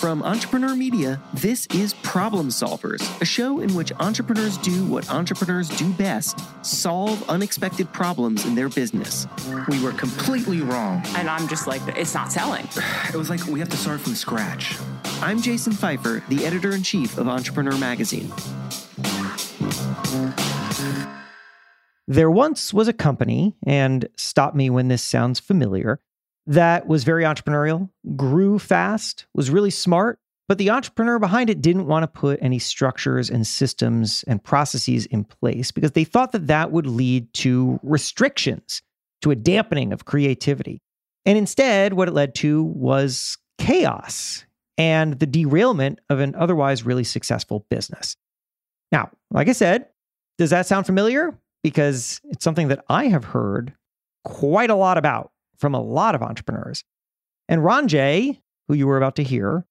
From Entrepreneur Media, this is Problem Solvers, a show in which entrepreneurs do what entrepreneurs do best solve unexpected problems in their business. We were completely wrong. And I'm just like, it's not selling. It was like we have to start from scratch. I'm Jason Feifer, the editor in chief of Entrepreneur Magazine. There once was a company, and stop me when this sounds familiar, that was very entrepreneurial, grew fast, was really smart, but the entrepreneur behind it didn't want to put any structures and systems and processes in place because they thought that that would lead to restrictions, to a dampening of creativity. And instead, what it led to was chaos and the derailment of an otherwise really successful business. Now, like I said, does that sound familiar? because it's something that I have heard quite a lot about from a lot of entrepreneurs. And Ranjay, who you were about to hear,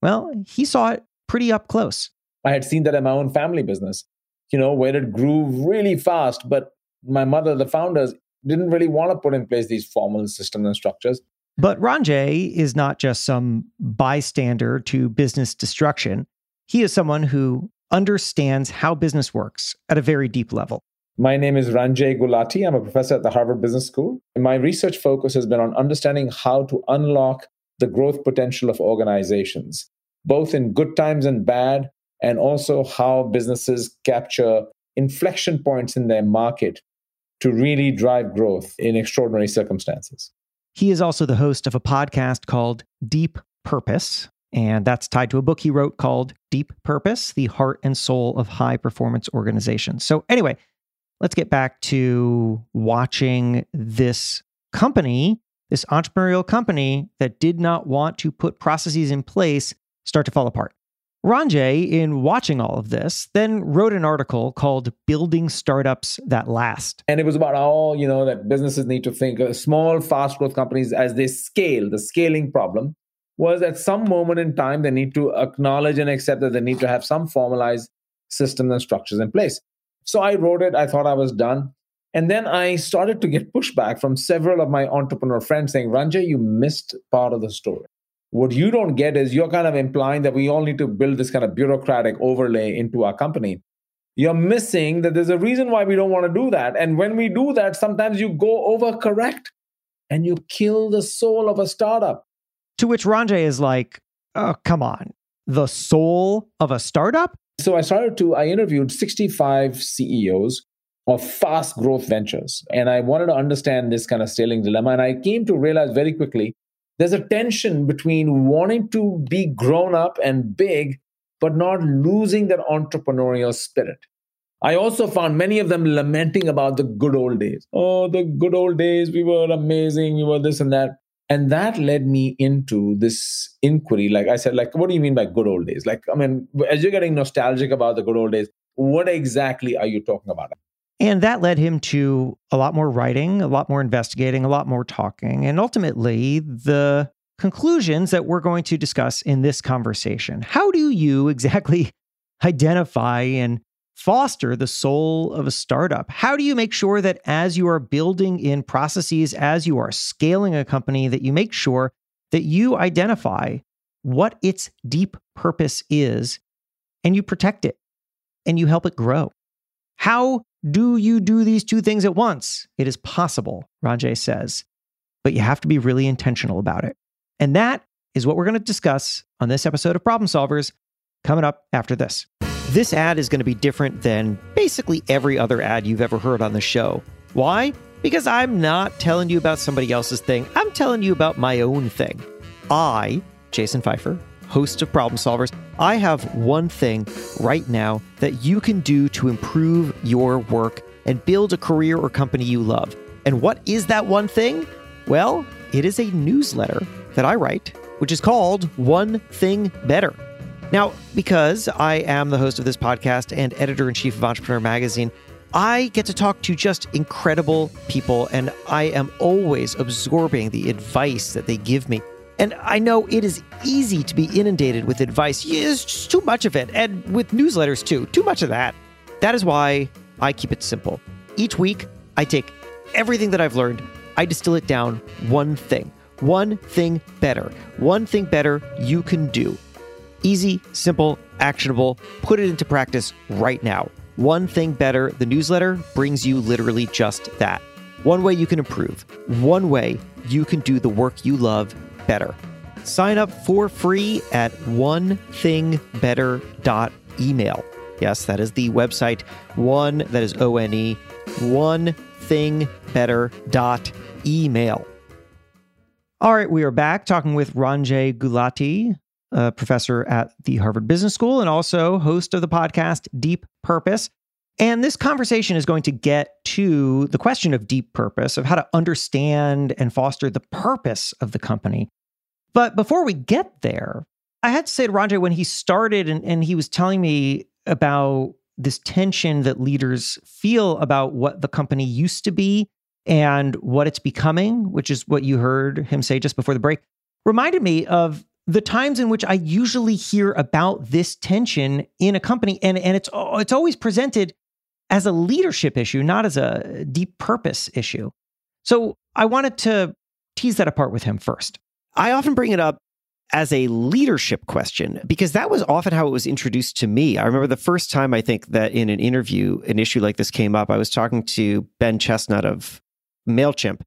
well, he saw it pretty up close. I had seen that in my own family business, you know, where it grew really fast, but my mother, the founders, didn't really want to put in place these formal systems and structures. But Ranjay is not just some bystander to business destruction. He is someone who understands how business works at a very deep level. My name is Ranjay Gulati. I'm a professor at the Harvard Business School. And my research focus has been on understanding how to unlock the growth potential of organizations, both in good times and bad, and also how businesses capture inflection points in their market to really drive growth in extraordinary circumstances. He is also the host of a podcast called Deep Purpose, and that's tied to a book he wrote called Deep Purpose The Heart and Soul of High Performance Organizations. So, anyway, let's get back to watching this company, this entrepreneurial company that did not want to put processes in place start to fall apart. Ranjay, in watching all of this, then wrote an article called Building Startups That Last. And it was about how, you know, that businesses need to think of small, fast growth companies as they scale, the scaling problem was at some moment in time, they need to acknowledge and accept that they need to have some formalized systems and structures in place. So I wrote it. I thought I was done. And then I started to get pushback from several of my entrepreneur friends saying, Ranjay, you missed part of the story. What you don't get is you're kind of implying that we all need to build this kind of bureaucratic overlay into our company. You're missing that there's a reason why we don't want to do that. And when we do that, sometimes you go overcorrect and you kill the soul of a startup. To which Ranjay is like, oh, come on. The soul of a startup? So I started to, I interviewed 65 CEOs of fast growth ventures. And I wanted to understand this kind of scaling dilemma. And I came to realize very quickly there's a tension between wanting to be grown up and big, but not losing that entrepreneurial spirit. I also found many of them lamenting about the good old days. Oh, the good old days, we were amazing, we were this and that. And that led me into this inquiry. Like I said, like, what do you mean by good old days? Like, I mean, as you're getting nostalgic about the good old days, what exactly are you talking about? And that led him to a lot more writing, a lot more investigating, a lot more talking, and ultimately the conclusions that we're going to discuss in this conversation. How do you exactly identify and foster the soul of a startup? How do you make sure that as you are building in processes, as you are scaling a company, that you make sure that you identify what its deep purpose is and you protect it and you help it grow? How do you do these two things at once? It is possible, Ranjay says, but you have to be really intentional about it. And that is what we're going to discuss on this episode of Problem Solvers coming up after this. This ad is going to be different than basically every other ad you've ever heard on the show. Why? Because I'm not telling you about somebody else's thing. I'm telling you about my own thing. I, Jason Feifer, host of Problem Solvers, I have one thing right now that you can do to improve your work and build a career or company you love. And what is that one thing? Well, it is a newsletter that I write, which is called One Thing Better. Now, because I am the host of this podcast and editor in chief of Entrepreneur Magazine, I get to talk to just incredible people, and I am always absorbing the advice that they give me. And I know it is easy to be inundated with advice. It's just too much of it. And with newsletters, too. Too much of that. That is why I keep it simple. Each week, I take everything that I've learned, I distill it down one thing One thing better. One thing better you can do. Easy, simple, actionable. Put it into practice right now. One thing better, the newsletter brings you literally just that. One way you can improve. One way you can do the work you love better. Sign up for free at onethingbetter.email. Yes, that is the website. One, that is O N E, one thing better dot email. All right, we are back talking with Ranjay Gulati, a professor at the Harvard Business School and also host of the podcast Deep Purpose. And this conversation is going to get to the question of deep purpose, of how to understand and foster the purpose of the company. But before we get there, I had to say to Ranjay when he started and, and he was telling me about this tension that leaders feel about what the company used to be and what it's becoming, which is what you heard him say just before the break, reminded me of the times in which I usually hear about this tension in a company. And, and it's, oh, it's always presented as a leadership issue, not as a deep purpose issue. So I wanted to tease that apart with him first. I often bring it up as a leadership question because that was often how it was introduced to me. I remember the first time I think that in an interview, an issue like this came up. I was talking to Ben Chestnut of MailChimp,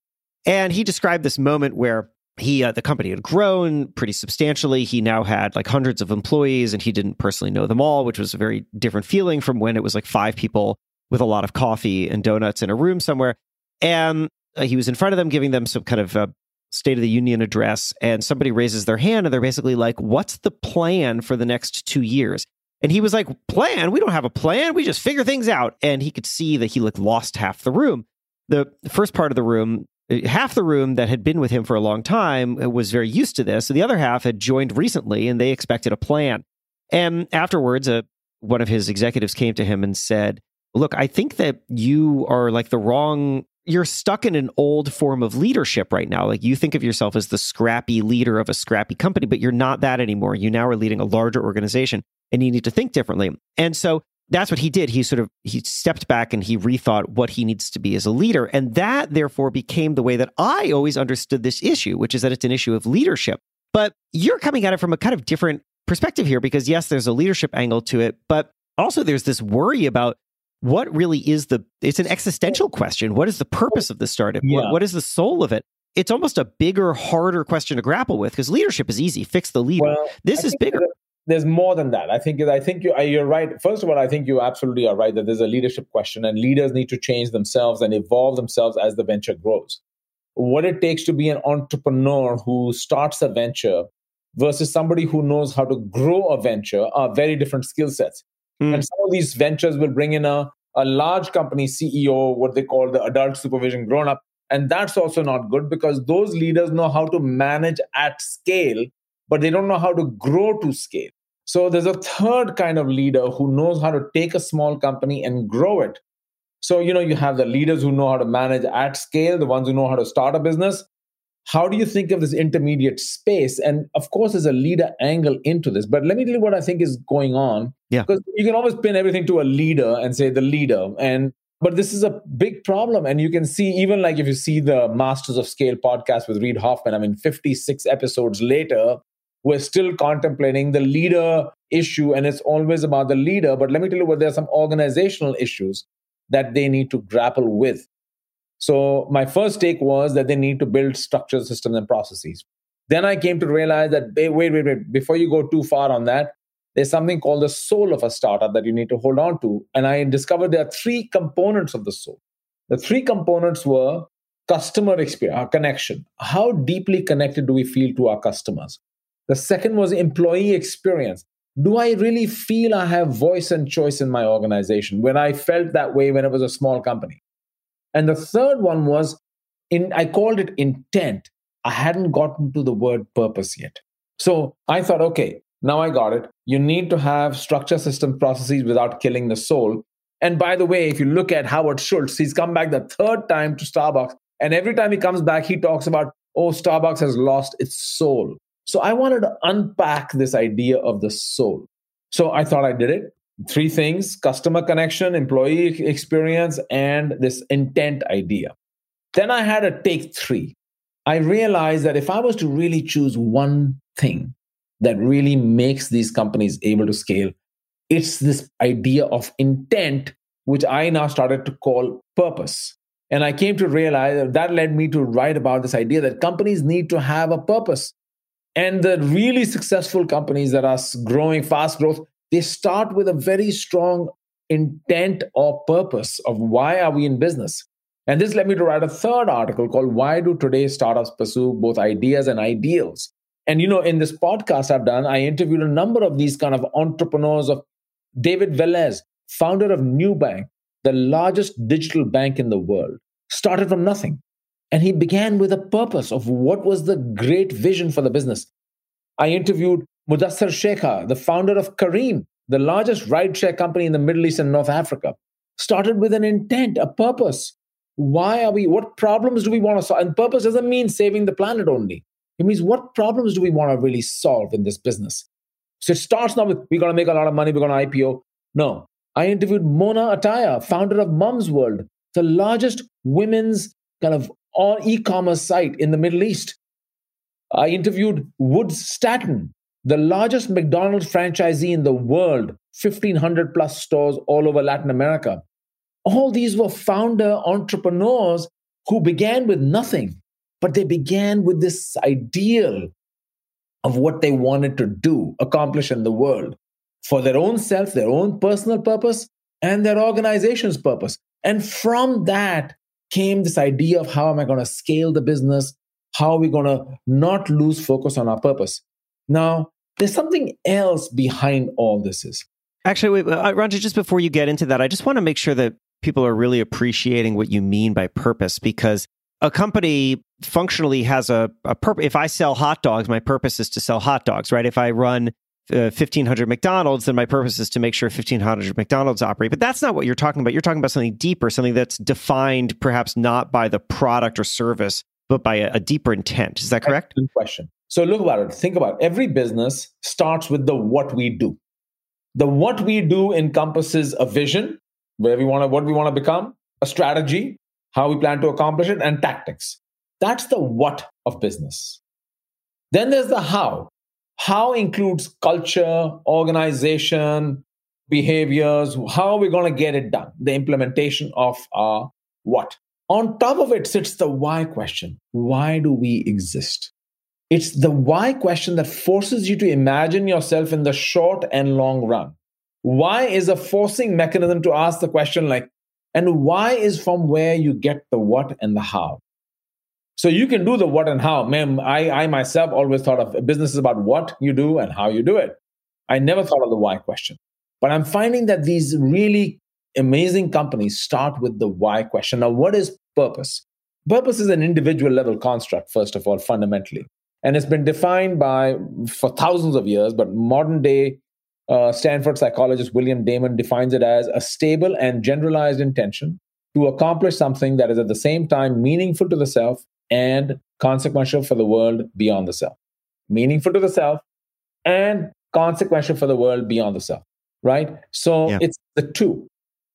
and he described this moment where he uh, the company had grown pretty substantially he now had like hundreds of employees and he didn't personally know them all which was a very different feeling from when it was like five people with a lot of coffee and donuts in a room somewhere. And uh, he was in front of them giving them some kind of uh, State of the Union address. And somebody raises their hand and they're basically like, What's the plan for the next two years? And he was like, Plan? We don't have a plan. We just figure things out. And he could see that he like lost half the room. The first part of the room, half the room that had been with him for a long time uh, was very used to this. So the other half had joined recently and they expected a plan. And afterwards, uh, one of his executives came to him and said, look, I think that you are like the wrong you're stuck in an old form of leadership right now. Like you think of yourself as the scrappy leader of a scrappy company, but you're not that anymore. You now are leading a larger organization and you need to think differently. And so that's what he did. He sort of he stepped back and he rethought what he needs to be as a leader. And that therefore became the way that I always understood this issue, which is that it's an issue of leadership. But you're coming at it from a kind of different perspective here because yes, there's a leadership angle to it, but also there's this worry about what really is the it's an existential question what is the purpose of the startup yeah. what, what is the soul of it it's almost a bigger harder question to grapple with because leadership is easy fix the leader well, this I is bigger there's more than that i think i think you, you're right first of all i think you absolutely are right that there's a leadership question and leaders need to change themselves and evolve themselves as the venture grows what it takes to be an entrepreneur who starts a venture versus somebody who knows how to grow a venture are very different skill sets Mm. And some of these ventures will bring in a, a large company CEO, what they call the adult supervision grown up. And that's also not good because those leaders know how to manage at scale, but they don't know how to grow to scale. So there's a third kind of leader who knows how to take a small company and grow it. So, you know, you have the leaders who know how to manage at scale, the ones who know how to start a business, how do you think of this intermediate space? And of course, there's a leader angle into this. But let me tell you what I think is going on. Yeah. Because you can always pin everything to a leader and say the leader. And but this is a big problem. And you can see, even like if you see the Masters of Scale podcast with Reid Hoffman, I mean, 56 episodes later, we're still contemplating the leader issue. And it's always about the leader. But let me tell you what, there are some organizational issues that they need to grapple with. So my first take was that they need to build structures, systems, and processes. Then I came to realize that wait, wait, wait. Before you go too far on that, there's something called the soul of a startup that you need to hold on to. And I discovered there are three components of the soul. The three components were customer experience, our connection. How deeply connected do we feel to our customers? The second was employee experience. Do I really feel I have voice and choice in my organization when I felt that way when it was a small company? And the third one was in I called it intent. I hadn't gotten to the word purpose yet. So I thought, okay, now I got it. You need to have structure system processes without killing the soul. And by the way, if you look at Howard Schultz, he's come back the third time to Starbucks. And every time he comes back, he talks about, oh, Starbucks has lost its soul. So I wanted to unpack this idea of the soul. So I thought I did it three things customer connection, employee experience, and this intent idea. Then I had a take three. I realized that if I was to really choose one thing that really makes these companies able to scale, it's this idea of intent, which I now started to call purpose. And I came to realize that that led me to write about this idea that companies need to have a purpose. And the really successful companies that are growing fast growth, they start with a very strong intent or purpose of why are we in business. And this led me to write a third article called Why Do Today's Startups Pursue Both Ideas and Ideals? And you know, in this podcast I've done, I interviewed a number of these kind of entrepreneurs of David Velez, founder of Nubank, the largest digital bank in the world, started from nothing. And he began with a purpose of what was the great vision for the business. I interviewed Mudassar Sheikha, the founder of Careem, the largest rideshare company in the Middle East and North Africa. Started with an intent, a purpose. Why are we, what problems do we want to solve? And purpose doesn't mean saving the planet only. It means what problems do we want to really solve in this business? So it starts not with we're going to make a lot of money, we're going to IPO. No. I interviewed Mona Ataya, founder of Mumzworld, the largest women's kind of on e-commerce site in the Middle East. I interviewed Woods Staton, the largest McDonald's franchisee in the world, 1500 plus stores all over Latin America. All these were founder entrepreneurs who began with nothing but they began with this ideal of what they wanted to do, accomplish in the world for their own self, their own personal purpose, and their organization's purpose. And from that came this idea of how am I going to scale the business? How are we going to not lose focus on our purpose? Now, there's something else behind all this is. Actually, wait, uh, Ranjit, just before you get into that, I just want to make sure that people are really appreciating what you mean by purpose because a company functionally has a, a purpose. If I sell hot dogs, my purpose is to sell hot dogs, right? If I run uh, 1500 McDonald's, then my purpose is to make sure 1500 McDonald's operate. But that's not what you're talking about. You're talking about something deeper, something that's defined perhaps not by the product or service, but by a, a deeper intent. Is that correct? Question. So look about it. Think about it. Every business starts with the what we do. The what we do encompasses a vision, where we want to, what we want to become, a strategy, how we plan to accomplish it, and tactics. That's the what of business. Then there's the how. How includes culture, organization, behaviors, how are we going to get it done, the implementation of our what. On top of it sits the why question why do we exist? It's the why question that forces you to imagine yourself in the short and long run. Why is a forcing mechanism to ask the question like, and why is from where you get the what and the how. So you can do the what and how. Man, I, I myself always thought of business is about what you do and how you do it. I never thought of the why question. But I'm finding that these really amazing companies start with the why question. Now, what is purpose? Purpose is an individual level construct, first of all, fundamentally. And it's been defined by for thousands of years, but modern day uh, Stanford psychologist William Damon defines it as a stable and generalized intention to accomplish something that is at the same time meaningful to the self and consequential for the world beyond the self. Meaningful to the self and consequential for the world beyond the self, right? So yeah. it's the two.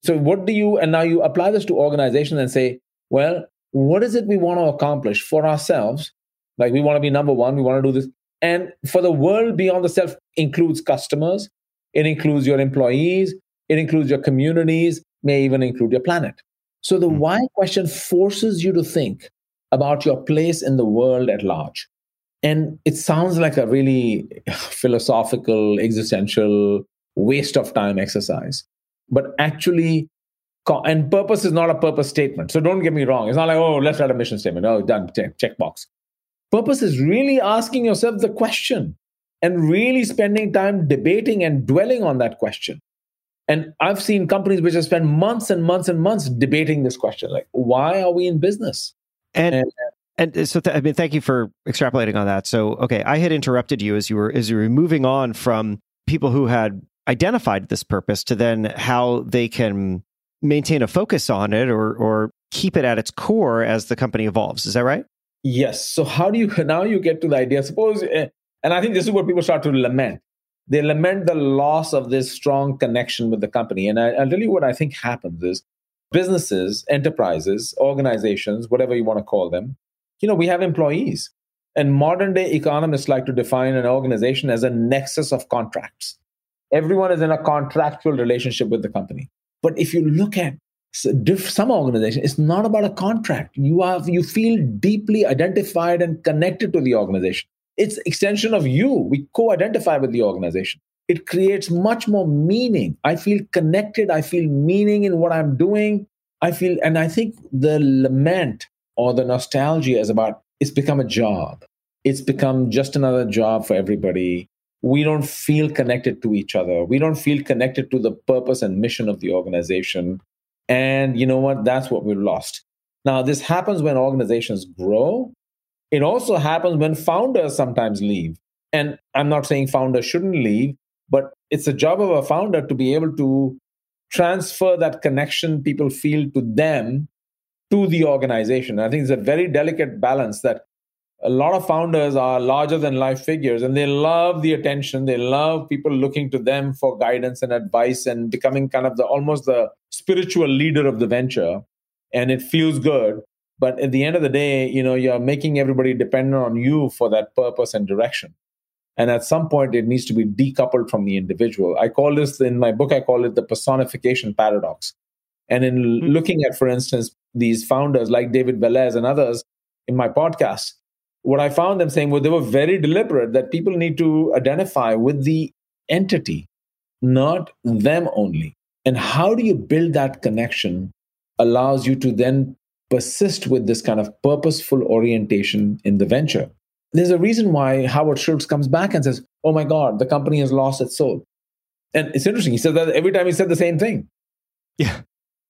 So, what do you, and now you apply this to organizations and say, well, what is it we want to accomplish for ourselves? Like, we want to be number one, we want to do this. And for the world beyond the self includes customers, it includes your employees, it includes your communities, may even include your planet. So the mm-hmm. why question forces you to think about your place in the world at large. And it sounds like a really philosophical, existential waste of time exercise. But actually, and purpose is not a purpose statement. So don't get me wrong. It's not like, oh, let's write a mission statement. Oh, done, check, check box. Purpose is really asking yourself the question and really spending time debating and dwelling on that question. And I've seen companies which have spent months and months and months debating this question like, why are we in business? And, and and so, th- I mean, thank you for extrapolating on that. So, okay, I had interrupted you as you were as you were moving on from people who had identified this purpose to then how they can maintain a focus on it or or keep it at its core as the company evolves. Is that right? Yes. So, how do you now you get to the idea? Suppose eh, and I think this is what people start to lament. They lament the loss of this strong connection with the company. And I, I'll tell you what I think happens is businesses, enterprises, organizations, whatever you want to call them, you know, we have employees. And modern day economists like to define an organization as a nexus of contracts. Everyone is in a contractual relationship with the company. But if you look at some organization, it's not about a contract. You have you feel deeply identified and connected to the organization. It's extension of you. We co-identify with the organization. It creates much more meaning. I feel connected. I feel meaning in what I'm doing. I feel, and I think the lament or the nostalgia is about it's become a job. It's become just another job for everybody. We don't feel connected to each other. We don't feel connected to the purpose and mission of the organization. And you know what? That's what we've lost. Now, this happens when organizations grow. It also happens when founders sometimes leave. And I'm not saying founders shouldn't leave, but it's a job of a founder to be able to transfer that connection people feel to them to the organization. I think it's a very delicate balance that a lot of founders are larger than life figures and they love the attention. They love people looking to them for guidance and advice and becoming kind of the almost the spiritual leader of the venture. And it feels good. But at the end of the day, you know, you're making everybody dependent on you for that purpose and direction. And at some point, it needs to be decoupled from the individual. I call this in my book, I call it the personification paradox. And in mm-hmm. looking at, for instance, these founders like David Velez and others in my podcast, what I found them saying was they were very deliberate that people need to identify with the entity, not them only. And how do you build that connection allows you to then persist with this kind of purposeful orientation in the venture. There's a reason why Howard Schultz comes back and says, Oh my God, the company has lost its soul. And it's interesting. He said that every time he said the same thing. Yeah.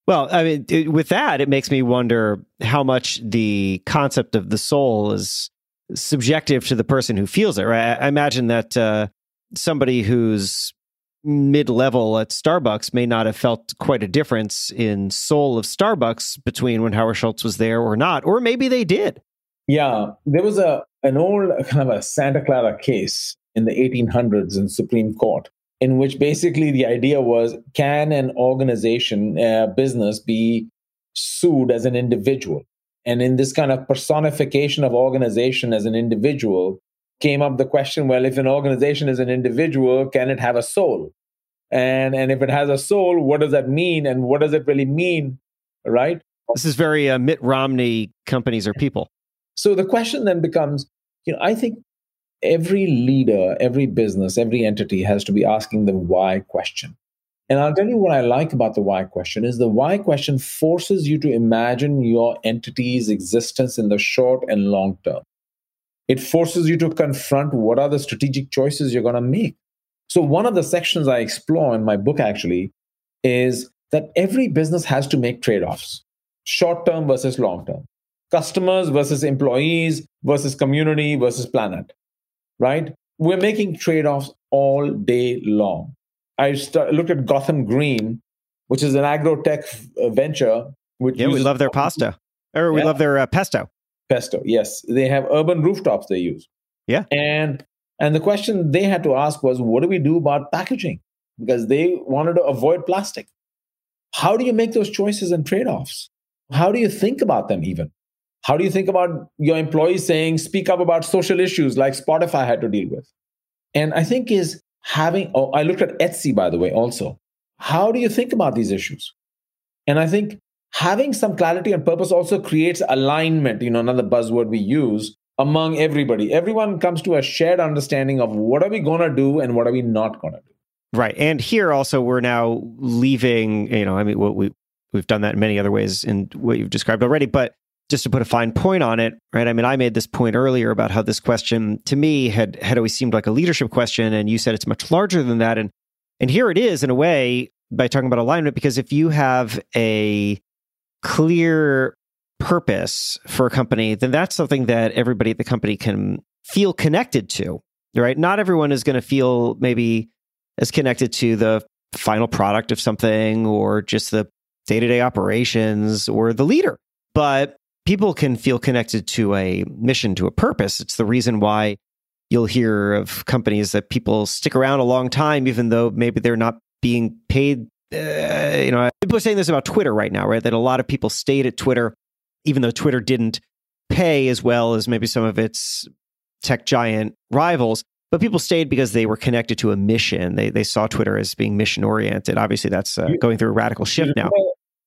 Well, I mean, it, with that, it makes me wonder how much the concept of the soul is subjective to the person who feels it, right? I imagine that uh, somebody who's mid level at Starbucks may not have felt quite a difference in soul of Starbucks between when Howard Schultz was there or not, or maybe they did. Yeah, there was a an old kind of a Santa Clara case in the 1800s in Supreme Court in which basically the idea was can an organization, business, be sued as an individual? And in this kind of personification of organization as an individual, came up the question well, if an organization is an individual, can it have a soul? And, and if it has a soul, what does that mean? And what does it really mean? Right? This is very uh, Mitt Romney companies are people. So the question then becomes you know, I think every leader, every business, every entity has to be asking the why question. And I'll tell you what I like about the why question is the why question forces you to imagine your entity's existence in the short and long term. It forces you to confront what are the strategic choices you're going to make. So one of the sections I explore in my book actually is that every business has to make trade-offs, short term versus long term. Customers versus employees versus community versus planet right? We're making trade offs all day long. I start, looked at Gotham Green, which is an agro tech uh, venture. Which yeah, we love their pasta, or we yeah. love their uh, pesto. Pesto, yes. They have urban rooftops they use. Yeah. And and the question they had to ask was, what do we do about packaging? Because they wanted to avoid plastic. How do you make those choices and trade offs? How do you think about them even? How do you think about your employees saying, speak up about social issues like Spotify had to deal with? And I think is having, oh, I looked at Etsy, by the way, also. How do you think about these issues? And I think having some clarity and purpose also creates alignment, you know, another buzzword we use among everybody. Everyone comes to a shared understanding of what are we going to do and what are we not going to do. Right. And here also we're now leaving, you know, I mean, what we we've done that in many other ways in what you've described already, but just to put a fine point on it, right? I mean, I made this point earlier about how this question to me had had always seemed like a leadership question, and you said it's much larger than that. And and here it is in a way by talking about alignment, because if you have a clear purpose for a company, then that's something that everybody at the company can feel connected to, right? Not everyone is going to feel maybe as connected to the final product of something or just the day to day operations or the leader. But people can feel connected to a mission, to a purpose. It's the reason why you'll hear of companies that people stick around a long time, even though maybe they're not being paid. Uh, you know, people are saying this about Twitter right now, right? That a lot of people stayed at Twitter, even though Twitter didn't pay as well as maybe some of its tech giant rivals. But people stayed because they were connected to a mission. They they saw Twitter as being mission oriented. Obviously, that's uh, going through a radical shift now.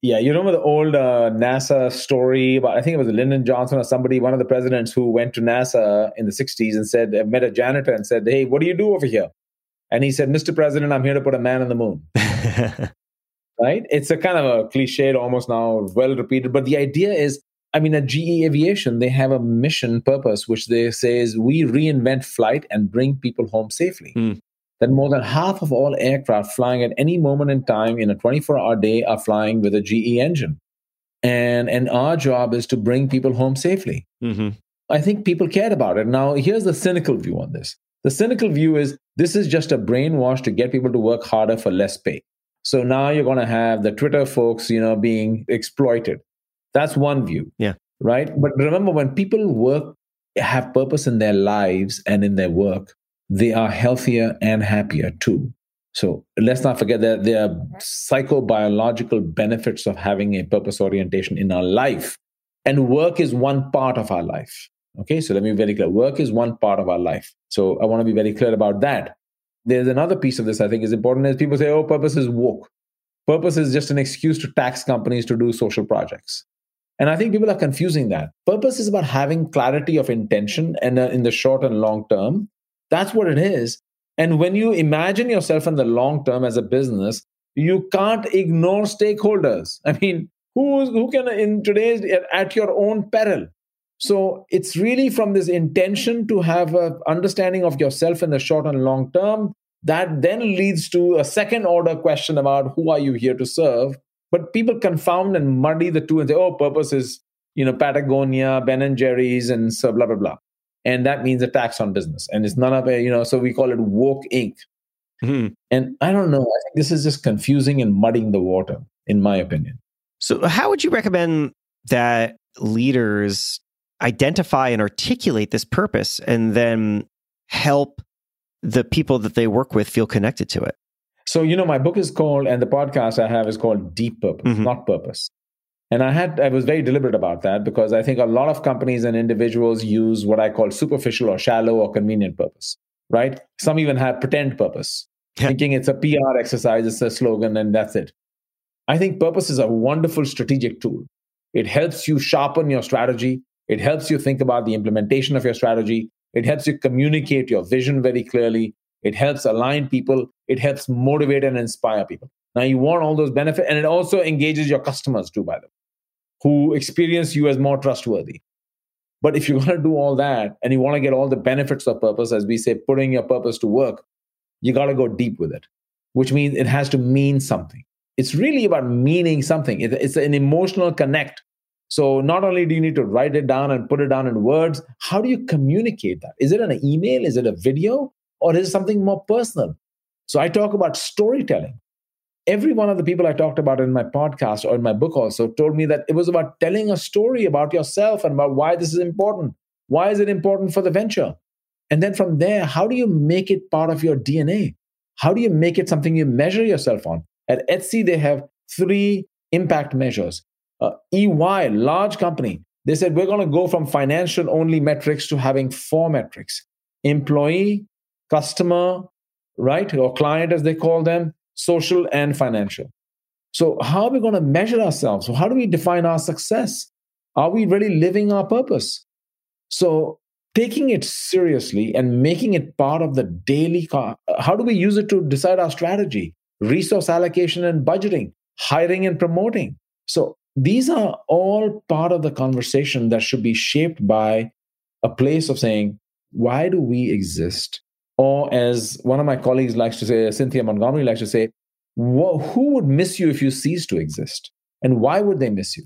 Yeah, you remember the old uh, NASA story about, I think it was Lyndon Johnson or somebody, one of the presidents who went to NASA in the 60s and said, met a janitor and said, Hey, what do you do over here? And he said, Mr. President, I'm here to put a man on the moon. right? It's a kind of a cliched, almost now well repeated. But the idea is, I mean, at GE Aviation, they have a mission purpose, which they say is we reinvent flight and bring people home safely. Mm that more than half of all aircraft flying at any moment in time in a 24 hour day are flying with a GE engine. And, and our job is to bring people home safely. Mm-hmm. I think people cared about it. Now, here's the cynical view on this the cynical view is this is just a brainwash to get people to work harder for less pay. So now you're going to have the Twitter folks, you know, being exploited. That's one view. Yeah. Right. But remember, when people work, have purpose in their lives and in their work, they are healthier and happier too. So let's not forget that there are psychobiological benefits of having a purpose orientation in our life. And work is one part of our life. Okay, so let me be very clear. Work is one part of our life. So I want to be very clear about that. There's another piece of this I think is important is people say, oh, purpose is woke. Purpose is just an excuse to tax companies to do social projects. And I think people are confusing that. Purpose is about having clarity of intention and uh, in the short and long term that's what it is. And when you imagine yourself in the long term as a business, you can't ignore stakeholders. I mean, who, who can in today's at your own peril? So it's really from this intention to have an understanding of yourself in the short and long term that then leads to a second order question about who are you here to serve. But people confound and muddy the two and say, oh, purpose is you know Patagonia, Ben and Jerry's, and so blah blah blah and that means a tax on business. And it's none of it you know so we call it woke inc mm-hmm. and i don't know i think this is just confusing and muddying the water in my opinion. So how would you recommend that leaders identify and articulate this purpose and then help the people that they work with feel connected to it? So you know my book is called and the podcast i have is called deep purpose mm-hmm. not purpose and I had I was very deliberate about that because I think a lot of companies and individuals use what I call superficial or shallow or convenient purpose, right? Some even have pretend purpose, yeah. thinking it's a PR exercise, it's a slogan, and that's it. I think purpose is a wonderful strategic tool. It helps you sharpen your strategy. It helps you think about the implementation of your strategy. It helps you communicate your vision very clearly. It helps align people. It helps motivate and inspire people. Now you want all those benefits, and it also engages your customers too, by the way, who experience you as more trustworthy. But if you're going to do all that and you want to get all the benefits of purpose, as we say, putting your purpose to work, you got to go deep with it, which means it has to mean something. It's really about meaning something. It's an emotional connect. So not only do you need to write it down and put it down in words, how do you communicate that? Is it an email? Is it a video? Or is it something more personal? So I talk about storytelling every one of the people I talked about in my podcast or in my book also told me that it was about telling a story about yourself and about why this is important. Why is it important for the venture? And then from there, how do you make it part of your DNA? How do you make it something you measure yourself on? At Etsy, they have three impact measures. Uh, EY, large company, they said we're going to go from financial only metrics to having four metrics employee, customer, right, or client as they call them, social, and financial. So, how are we going to measure ourselves? How do we define our success? Are we really living our purpose? So, taking it seriously and making it part of the daily, how do we use it to decide our strategy, resource allocation and budgeting, hiring and promoting? So, these are all part of the conversation that should be shaped by a place of saying, why do we exist? Or as one of my colleagues likes to say, Cynthia Montgomery likes to say, who would miss you if you ceased to exist? And why would they miss you?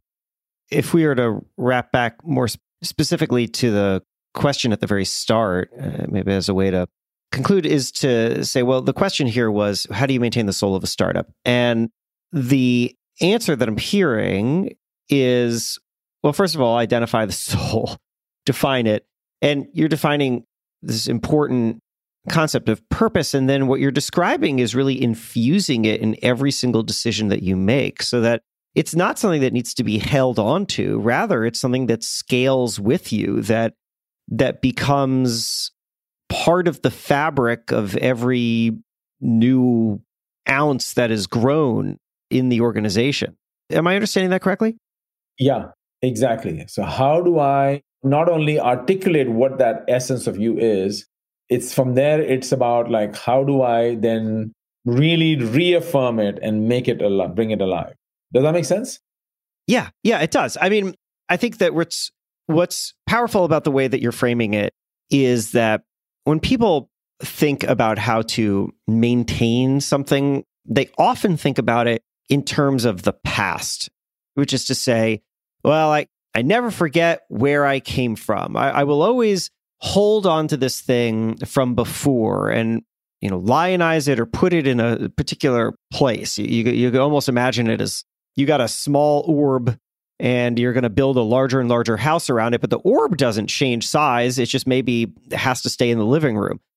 If we were to wrap back more specifically to the question at the very start, uh, maybe as a way to conclude, is to say, well, the question here was, how do you maintain the soul of a startup? And the answer that I'm hearing is, well, first of all, identify the soul, define it. And you're defining this important concept of purpose. And then what you're describing is really infusing it in every single decision that you make so that it's not something that needs to be held onto. Rather, it's something that scales with you, that that becomes part of the fabric of every new ounce that is grown in the organization. Am I understanding that correctly? Yeah, exactly. So, how do I not only articulate what that essence of you is, it's from there, it's about like, how do I then really reaffirm it and make it alive, bring it alive? Does that make sense? Yeah, yeah, it does. I mean, I think that what's what's powerful about the way that you're framing it is that when people think about how to maintain something, they often think about it in terms of the past, which is to say, well, I, I never forget where I came from. I, I will always hold on to this thing from before and you know lionize it or put it in a particular place. You, you, you could almost imagine it as you got a small orb and you're going to build a larger and larger house around it, but the orb doesn't change size. it just maybe has to stay in the living room.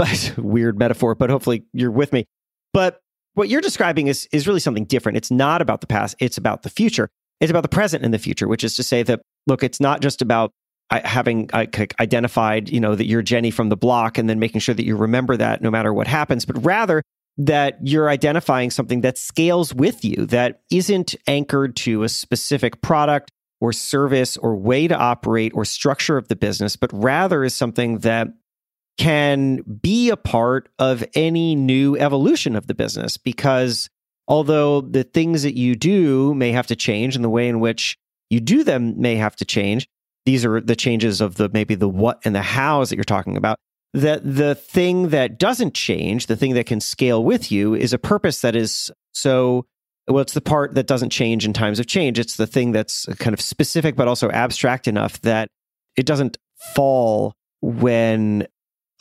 But weird metaphor, but hopefully you're with me. But what you're describing is is really something different. It's not about the past, it's about the future. It's about the present and the future, which is to say that look, it's not just about having identified, you know, that you're Jenny from the block and then making sure that you remember that no matter what happens, but rather that you're identifying something that scales with you, that isn't anchored to a specific product or service or way to operate or structure of the business, but rather is something that can be a part of any new evolution of the business. Because although the things that you do may have to change and the way in which you do them may have to change, these are the changes of the maybe the what and the hows that you're talking about that the thing that doesn't change, the thing that can scale with you, is a purpose that is so. Well, it's the part that doesn't change in times of change. It's the thing that's kind of specific, but also abstract enough that it doesn't fall when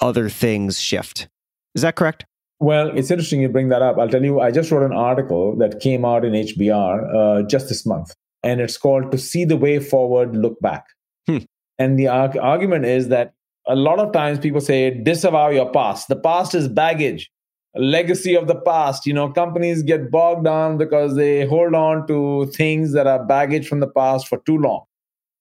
other things shift. Is that correct? Well, it's interesting you bring that up. I'll tell you, I just wrote an article that came out in HBR uh, just this month, and it's called To See the Way Forward, Look Back. And the arg- argument is that a lot of times people say disavow your past. The past is baggage. A legacy of the past you know companies get bogged down because they hold on to things that are baggage from the past for too long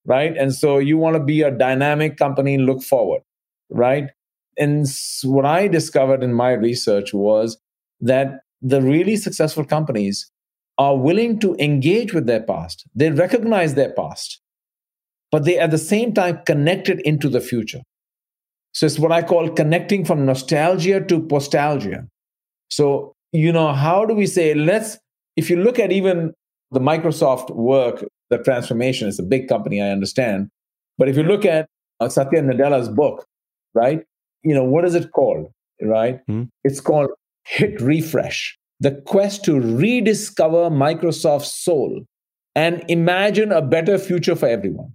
right? And so you want to be a dynamic company look forward right? And what i discovered in my research was that the really successful companies are willing to engage with their past. They recognize their past but they at the same time connect it into the future so it's what I call connecting from nostalgia to postalgia. So, you know, how do we say, let's, if you look at even the Microsoft work, the transformation is a big company, I understand. But if you look at uh, Satya Nadella's book, right? You know, what is it called, right? Mm-hmm. It's called Hit Refresh, the quest to rediscover Microsoft's soul and imagine a better future for everyone.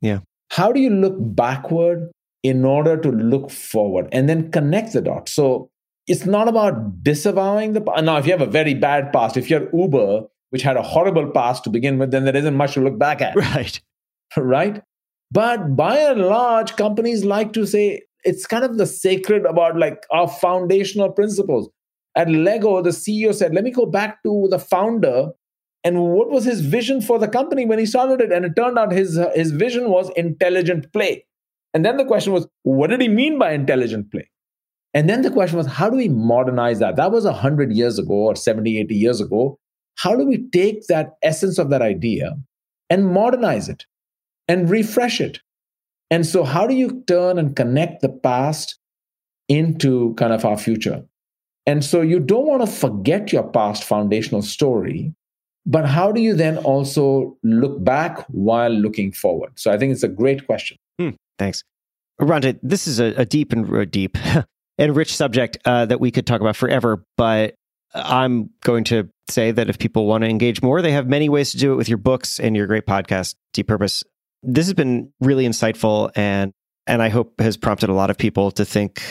Yeah. How do you look backward in order to look forward and then connect the dots. So it's not about disavowing the past. Now, if you have a very bad past, if you're Uber, which had a horrible past to begin with, then there isn't much to look back at. Right. Right. But by and large, companies like to say it's kind of the sacred about like our foundational principles. At Lego, the CEO said, let me go back to the founder and what was his vision for the company when he started it. And it turned out his, his vision was intelligent play. And then the question was, what did he mean by intelligent play? And then the question was, how do we modernize that? That was 100 years ago or 70, 80 years ago. How do we take that essence of that idea and modernize it and refresh it? And so, how do you turn and connect the past into kind of our future? And so, you don't want to forget your past foundational story, but how do you then also look back while looking forward? So, I think it's a great question. Hmm. Thanks. Rhonda, this is a, a deep and uh, deep and rich subject uh, that we could talk about forever, but I'm going to say that if people want to engage more, they have many ways to do it with your books and your great podcast, Deep Purpose. This has been really insightful and and I hope has prompted a lot of people to think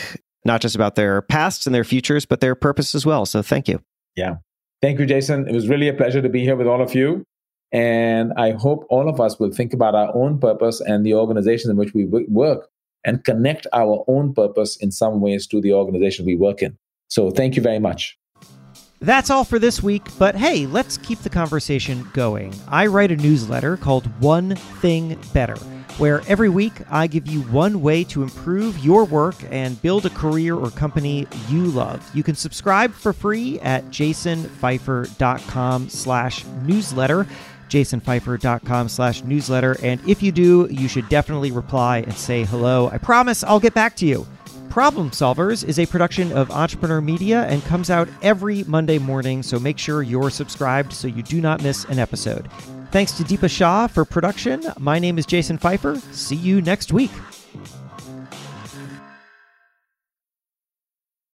not just about their pasts and their futures, but their purpose as well. So thank you. Yeah. Thank you, Jason. It was really a pleasure to be here with all of you. And I hope all of us will think about our own purpose and the organization in which we work and connect our own purpose in some ways to the organization we work in. So thank you very much. That's all for this week, but hey, let's keep the conversation going. I write a newsletter called One Thing Better, where every week I give you one way to improve your work and build a career or company you love. You can subscribe for free at jasonfeifer.com slash newsletter jasonfeifer.com slash newsletter. And if you do, you should definitely reply and say hello. I promise I'll get back to you. Problem Solvers is a production of Entrepreneur Media and comes out every Monday morning, so make sure you're subscribed so you do not miss an episode. Thanks to Deepa Shah for production. My name is Jason Feifer. See you next week.